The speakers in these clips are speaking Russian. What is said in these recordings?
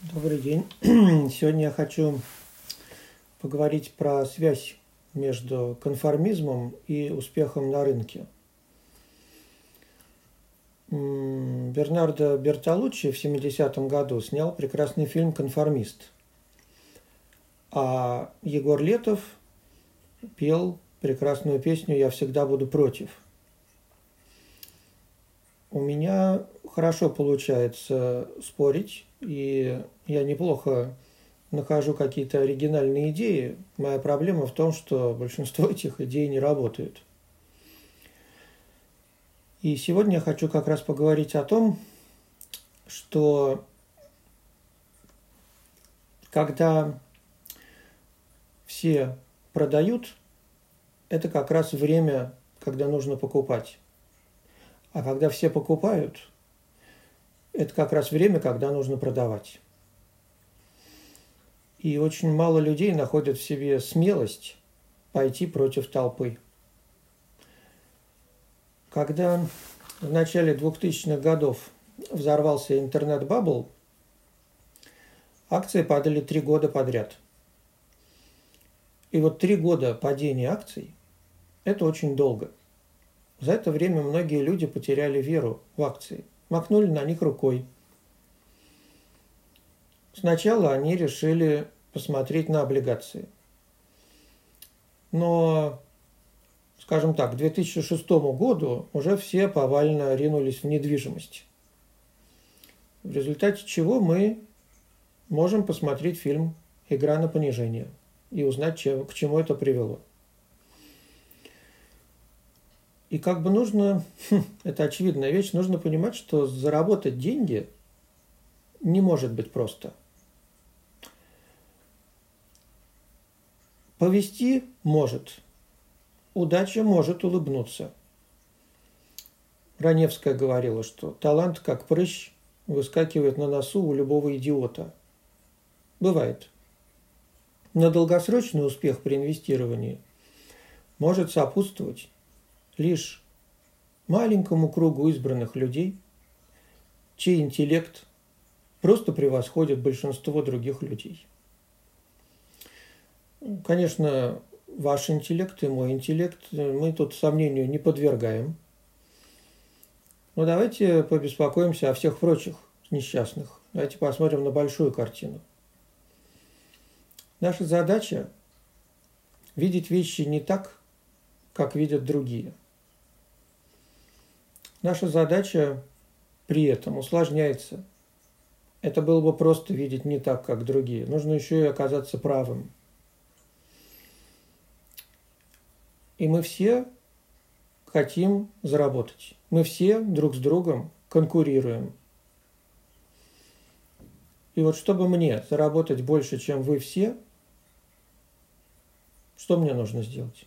Добрый день. Сегодня я хочу поговорить про связь между конформизмом и успехом на рынке. Бернардо Бертолуччи в 70-м году снял прекрасный фильм «Конформист», а Егор Летов пел прекрасную песню «Я всегда буду против». У меня хорошо получается спорить и я неплохо нахожу какие-то оригинальные идеи. Моя проблема в том, что большинство этих идей не работают. И сегодня я хочу как раз поговорить о том, что когда все продают, это как раз время, когда нужно покупать. А когда все покупают – это как раз время, когда нужно продавать. И очень мало людей находят в себе смелость пойти против толпы. Когда в начале 2000-х годов взорвался интернет- bubble, акции падали три года подряд. И вот три года падения акций – это очень долго. За это время многие люди потеряли веру в акции – махнули на них рукой. Сначала они решили посмотреть на облигации. Но, скажем так, к 2006 году уже все повально ринулись в недвижимость. В результате чего мы можем посмотреть фильм «Игра на понижение» и узнать, к чему это привело. И как бы нужно, хм, это очевидная вещь, нужно понимать, что заработать деньги не может быть просто. Повести может, удача может улыбнуться. Раневская говорила, что талант, как прыщ, выскакивает на носу у любого идиота. Бывает. Но долгосрочный успех при инвестировании может сопутствовать лишь маленькому кругу избранных людей, чей интеллект просто превосходит большинство других людей. Конечно, ваш интеллект и мой интеллект мы тут сомнению не подвергаем. Но давайте побеспокоимся о всех прочих несчастных. Давайте посмотрим на большую картину. Наша задача – видеть вещи не так, как видят другие – Наша задача при этом усложняется. Это было бы просто видеть не так, как другие. Нужно еще и оказаться правым. И мы все хотим заработать. Мы все друг с другом конкурируем. И вот чтобы мне заработать больше, чем вы все, что мне нужно сделать?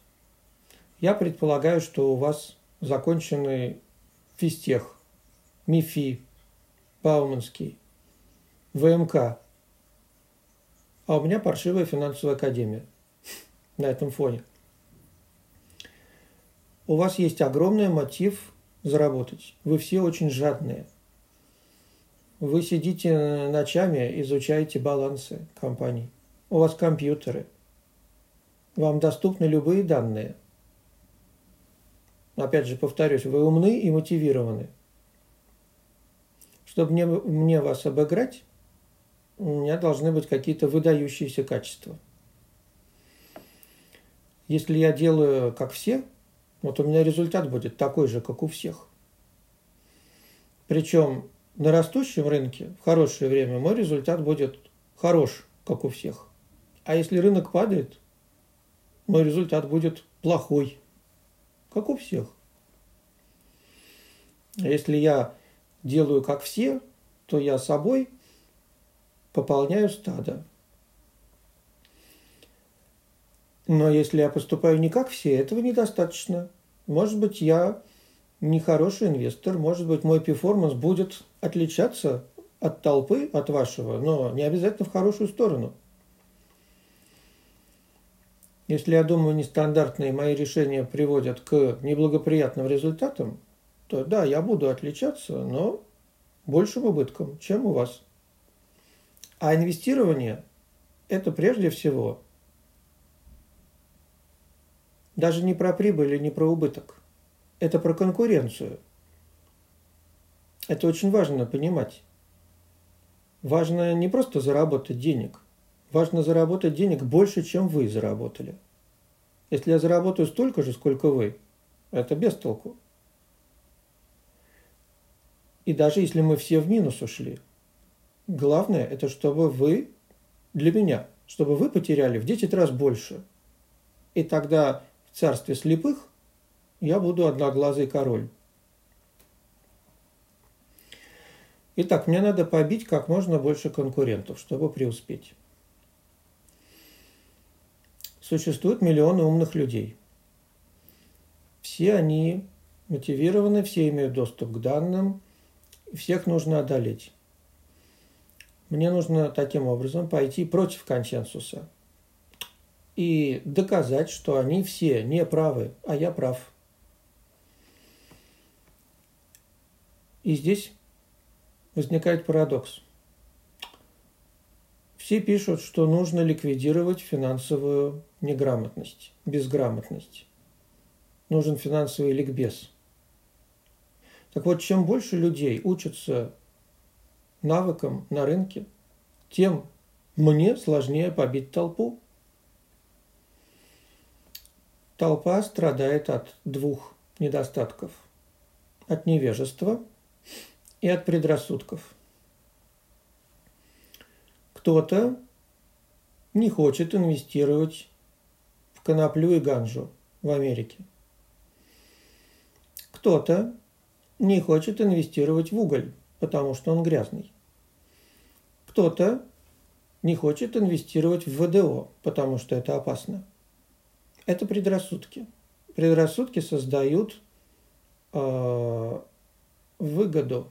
Я предполагаю, что у вас законченный физтех, МИФИ, Бауманский, ВМК. А у меня паршивая финансовая академия на этом фоне. У вас есть огромный мотив заработать. Вы все очень жадные. Вы сидите ночами, изучаете балансы компаний. У вас компьютеры. Вам доступны любые данные опять же повторюсь, вы умны и мотивированы. Чтобы мне, мне вас обыграть, у меня должны быть какие-то выдающиеся качества. Если я делаю как все, вот у меня результат будет такой же, как у всех. Причем на растущем рынке в хорошее время мой результат будет хорош, как у всех. А если рынок падает, мой результат будет плохой, как у всех. Если я делаю как все, то я собой пополняю стадо. Но если я поступаю не как все, этого недостаточно. Может быть, я не хороший инвестор, может быть, мой перформанс будет отличаться от толпы, от вашего, но не обязательно в хорошую сторону. Если я думаю, нестандартные мои решения приводят к неблагоприятным результатам, то да, я буду отличаться, но большим убытком, чем у вас. А инвестирование – это прежде всего даже не про прибыль или не про убыток. Это про конкуренцию. Это очень важно понимать. Важно не просто заработать денег. Важно заработать денег больше, чем вы заработали. Если я заработаю столько же, сколько вы, это без толку. И даже если мы все в минус ушли, главное это чтобы вы, для меня, чтобы вы потеряли в 10 раз больше. И тогда в царстве слепых я буду одноглазый король. Итак, мне надо побить как можно больше конкурентов, чтобы преуспеть. Существуют миллионы умных людей. Все они мотивированы, все имеют доступ к данным, всех нужно одолеть. Мне нужно таким образом пойти против консенсуса и доказать, что они все не правы, а я прав. И здесь возникает парадокс. Все пишут, что нужно ликвидировать финансовую неграмотность, безграмотность. Нужен финансовый ликбез. Так вот, чем больше людей учатся навыкам на рынке, тем мне сложнее побить толпу. Толпа страдает от двух недостатков. От невежества и от предрассудков. Кто-то не хочет инвестировать в коноплю и ганжу в Америке. Кто-то не хочет инвестировать в уголь, потому что он грязный. Кто-то не хочет инвестировать в ВДО, потому что это опасно. Это предрассудки. Предрассудки создают э, выгоду,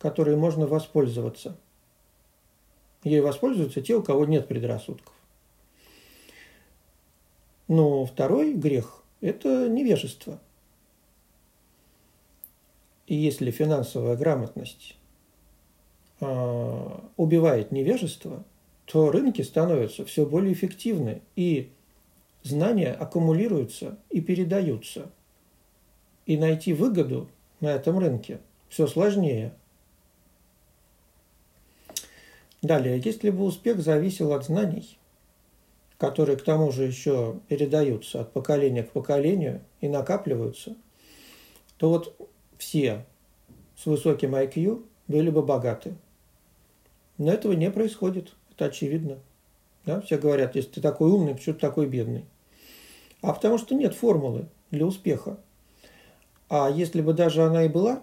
которой можно воспользоваться. Ей воспользуются те, у кого нет предрассудков. Но второй грех – это невежество – и если финансовая грамотность э, убивает невежество, то рынки становятся все более эффективны, и знания аккумулируются и передаются. И найти выгоду на этом рынке все сложнее. Далее, если бы успех зависел от знаний, которые к тому же еще передаются от поколения к поколению и накапливаются, то вот все с высоким IQ были бы богаты. Но этого не происходит, это очевидно. Да? Все говорят, если ты такой умный, почему ты такой бедный? А потому что нет формулы для успеха. А если бы даже она и была,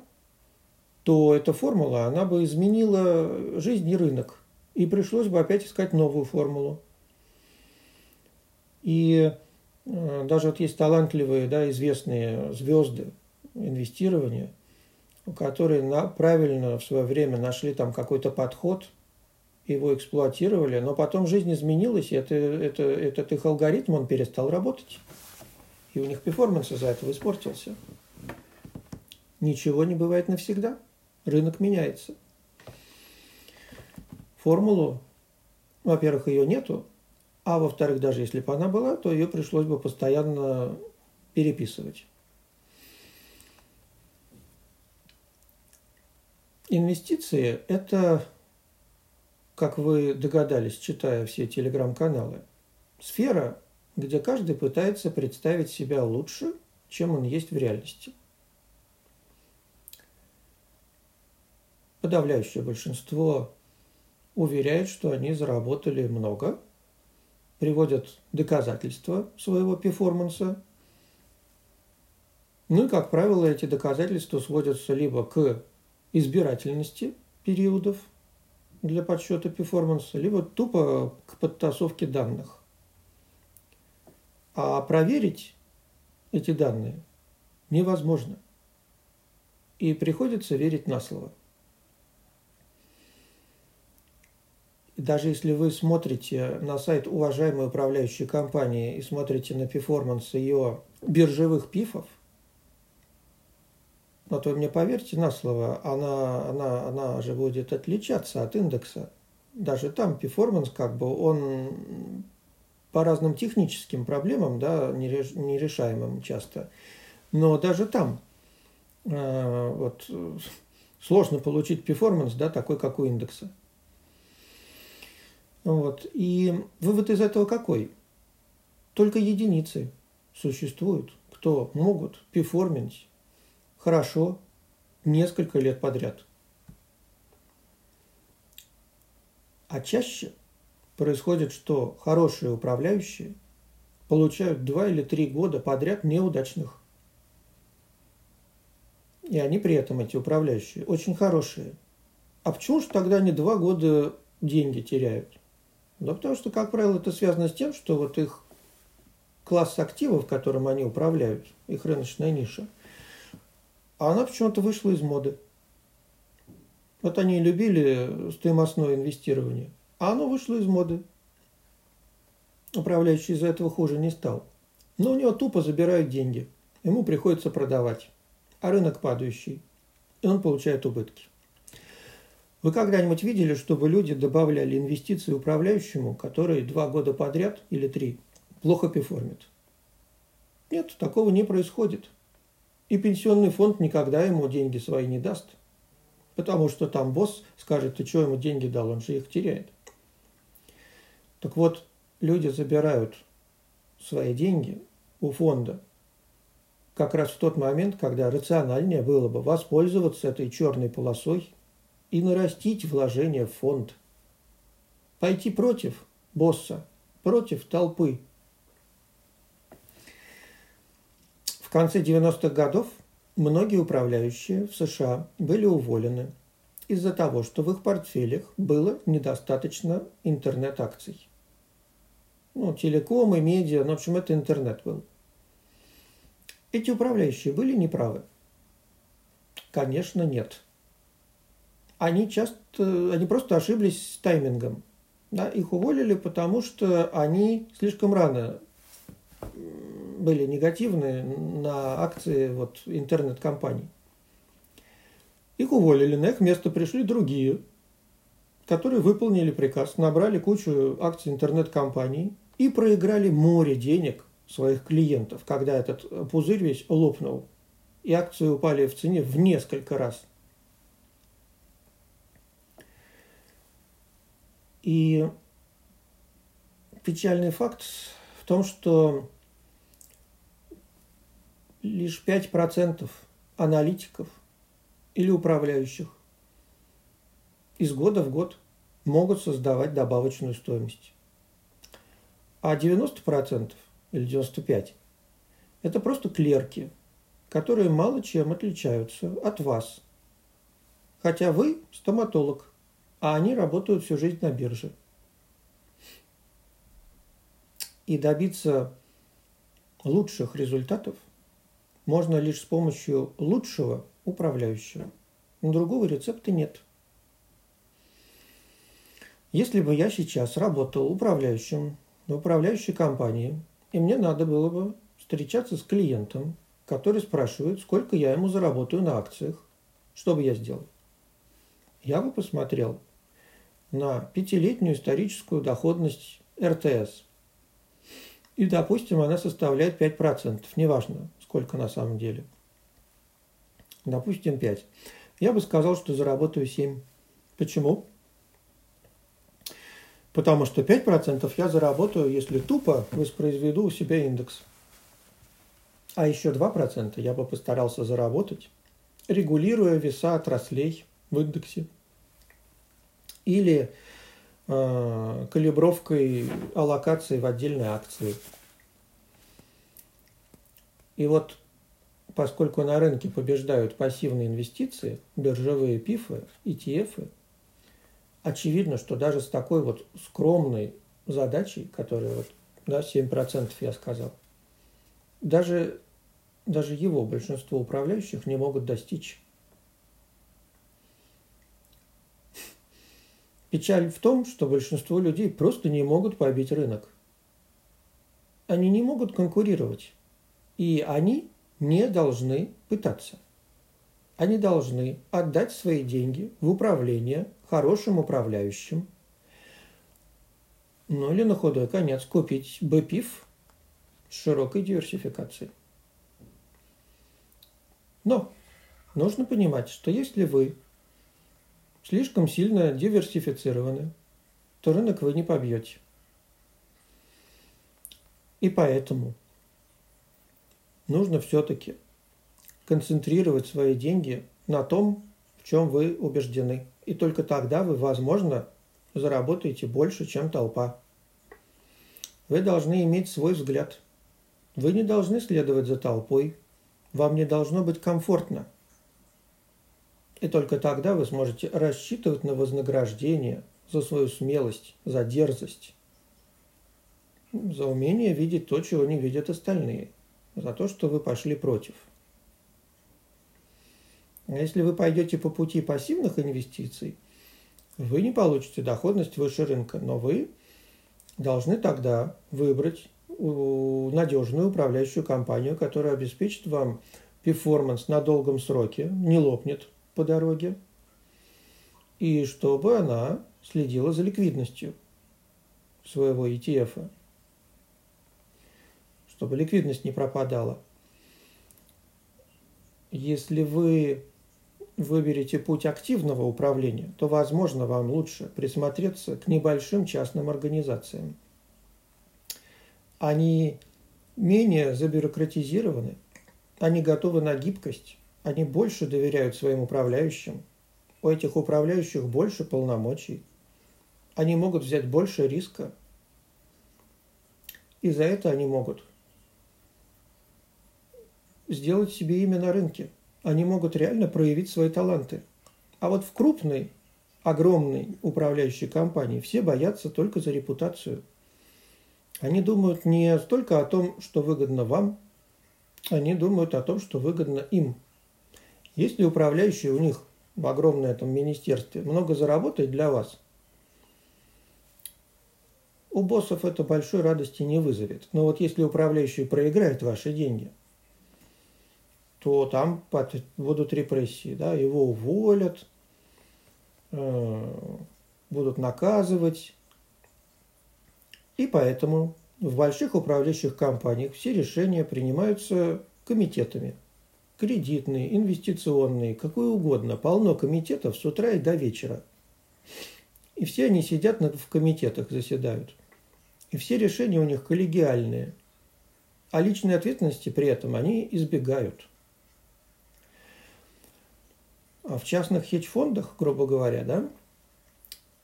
то эта формула, она бы изменила жизнь и рынок. И пришлось бы опять искать новую формулу. И э, даже вот есть талантливые, да, известные звезды, инвестирования, которые на, правильно в свое время нашли там какой-то подход, его эксплуатировали, но потом жизнь изменилась, и это, это, этот их алгоритм, он перестал работать. И у них перформанс из-за этого испортился. Ничего не бывает навсегда. Рынок меняется. Формулу, во-первых, ее нету, а во-вторых, даже если бы она была, то ее пришлось бы постоянно переписывать. Инвестиции – это, как вы догадались, читая все телеграм-каналы, сфера, где каждый пытается представить себя лучше, чем он есть в реальности. Подавляющее большинство уверяет, что они заработали много, приводят доказательства своего перформанса. Ну и, как правило, эти доказательства сводятся либо к избирательности периодов для подсчета перформанса, либо тупо к подтасовке данных. А проверить эти данные невозможно. И приходится верить на слово. И даже если вы смотрите на сайт уважаемой управляющей компании и смотрите на performance ее биржевых пифов, но то мне поверьте на слово, она, она, она же будет отличаться от индекса даже там performance как бы он по разным техническим проблемам, да, нерешаемым часто. Но даже там э, вот, сложно получить перформанс, да, такой, как у индекса. Вот. И вывод из этого какой? Только единицы существуют, кто могут перформить хорошо несколько лет подряд. А чаще происходит, что хорошие управляющие получают два или три года подряд неудачных. И они при этом, эти управляющие, очень хорошие. А почему же тогда они два года деньги теряют? Да потому что, как правило, это связано с тем, что вот их класс активов, которым они управляют, их рыночная ниша, она почему-то вышла из моды. Вот они любили стоимостное инвестирование, а оно вышло из моды. Управляющий из-за этого хуже не стал. Но у него тупо забирают деньги. Ему приходится продавать. А рынок падающий. И он получает убытки. Вы когда-нибудь видели, чтобы люди добавляли инвестиции управляющему, который два года подряд или три плохо перформит? Нет, такого не происходит. И пенсионный фонд никогда ему деньги свои не даст – Потому что там босс скажет, ты что ему деньги дал, он же их теряет. Так вот, люди забирают свои деньги у фонда как раз в тот момент, когда рациональнее было бы воспользоваться этой черной полосой и нарастить вложение в фонд. Пойти против босса, против толпы. В конце 90-х годов Многие управляющие в США были уволены из-за того, что в их портфелях было недостаточно интернет-акций. Ну, телеком и медиа, ну, в общем, это интернет был. Эти управляющие были неправы? Конечно, нет. Они часто, они просто ошиблись с таймингом. Да, их уволили, потому что они слишком рано были негативные на акции вот, интернет-компаний. Их уволили, на их место пришли другие, которые выполнили приказ, набрали кучу акций интернет-компаний и проиграли море денег своих клиентов, когда этот пузырь весь лопнул, и акции упали в цене в несколько раз. И печальный факт в том, что лишь 5% аналитиков или управляющих из года в год могут создавать добавочную стоимость. А 90% или 95% это просто клерки, которые мало чем отличаются от вас. Хотя вы стоматолог, а они работают всю жизнь на бирже. И добиться лучших результатов – можно лишь с помощью лучшего управляющего. Но другого рецепта нет. Если бы я сейчас работал управляющим в управляющей компании, и мне надо было бы встречаться с клиентом, который спрашивает, сколько я ему заработаю на акциях, что бы я сделал? Я бы посмотрел на пятилетнюю историческую доходность РТС. И, допустим, она составляет 5%, неважно, сколько на самом деле. Допустим, 5. Я бы сказал, что заработаю 7. Почему? Потому что 5% я заработаю, если тупо воспроизведу у себя индекс. А еще 2% я бы постарался заработать, регулируя веса отраслей в индексе. Или э, калибровкой аллокации в отдельные акции – и вот поскольку на рынке побеждают пассивные инвестиции, биржевые пифы, ETF, очевидно, что даже с такой вот скромной задачей, которая вот, да, 7% я сказал, даже, даже его большинство управляющих не могут достичь. Печаль в том, что большинство людей просто не могут побить рынок. Они не могут конкурировать. И они не должны пытаться. Они должны отдать свои деньги в управление хорошим управляющим Ну или на худой конец купить БПИФ с широкой диверсификацией. Но нужно понимать, что если вы слишком сильно диверсифицированы, то рынок вы не побьете. И поэтому нужно все-таки концентрировать свои деньги на том, в чем вы убеждены. И только тогда вы, возможно, заработаете больше, чем толпа. Вы должны иметь свой взгляд. Вы не должны следовать за толпой. Вам не должно быть комфортно. И только тогда вы сможете рассчитывать на вознаграждение за свою смелость, за дерзость, за умение видеть то, чего не видят остальные, за то, что вы пошли против. А если вы пойдете по пути пассивных инвестиций, вы не получите доходность выше рынка, но вы должны тогда выбрать надежную управляющую компанию, которая обеспечит вам перформанс на долгом сроке, не лопнет по дороге, и чтобы она следила за ликвидностью своего ETF, чтобы ликвидность не пропадала. Если вы выберете путь активного управления, то, возможно, вам лучше присмотреться к небольшим частным организациям. Они менее забюрократизированы, они готовы на гибкость, они больше доверяют своим управляющим, у этих управляющих больше полномочий, они могут взять больше риска, и за это они могут сделать себе имя на рынке – они могут реально проявить свои таланты. А вот в крупной, огромной управляющей компании все боятся только за репутацию. Они думают не столько о том, что выгодно вам, они думают о том, что выгодно им. Если управляющий у них в огромном этом министерстве много заработает для вас, у боссов это большой радости не вызовет. Но вот если управляющий проиграет ваши деньги – то там будут репрессии, да, его уволят, э, будут наказывать. И поэтому в больших управляющих компаниях все решения принимаются комитетами. Кредитные, инвестиционные, какое угодно. Полно комитетов с утра и до вечера. И все они сидят в комитетах, заседают. И все решения у них коллегиальные. А личной ответственности при этом они избегают. А в частных хедж-фондах, грубо говоря, да,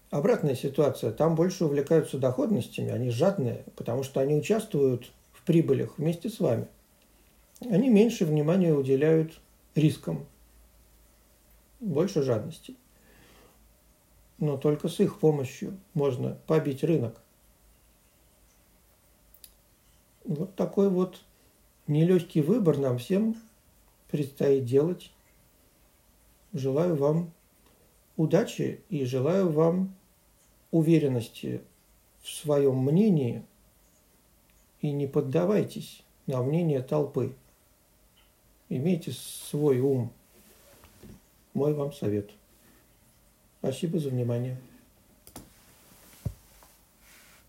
обратная ситуация. Там больше увлекаются доходностями, они жадные, потому что они участвуют в прибылях вместе с вами. Они меньше внимания уделяют рискам, больше жадности. Но только с их помощью можно побить рынок. Вот такой вот нелегкий выбор нам всем предстоит делать Желаю вам удачи и желаю вам уверенности в своем мнении и не поддавайтесь на мнение толпы. Имейте свой ум. Мой вам совет. Спасибо за внимание.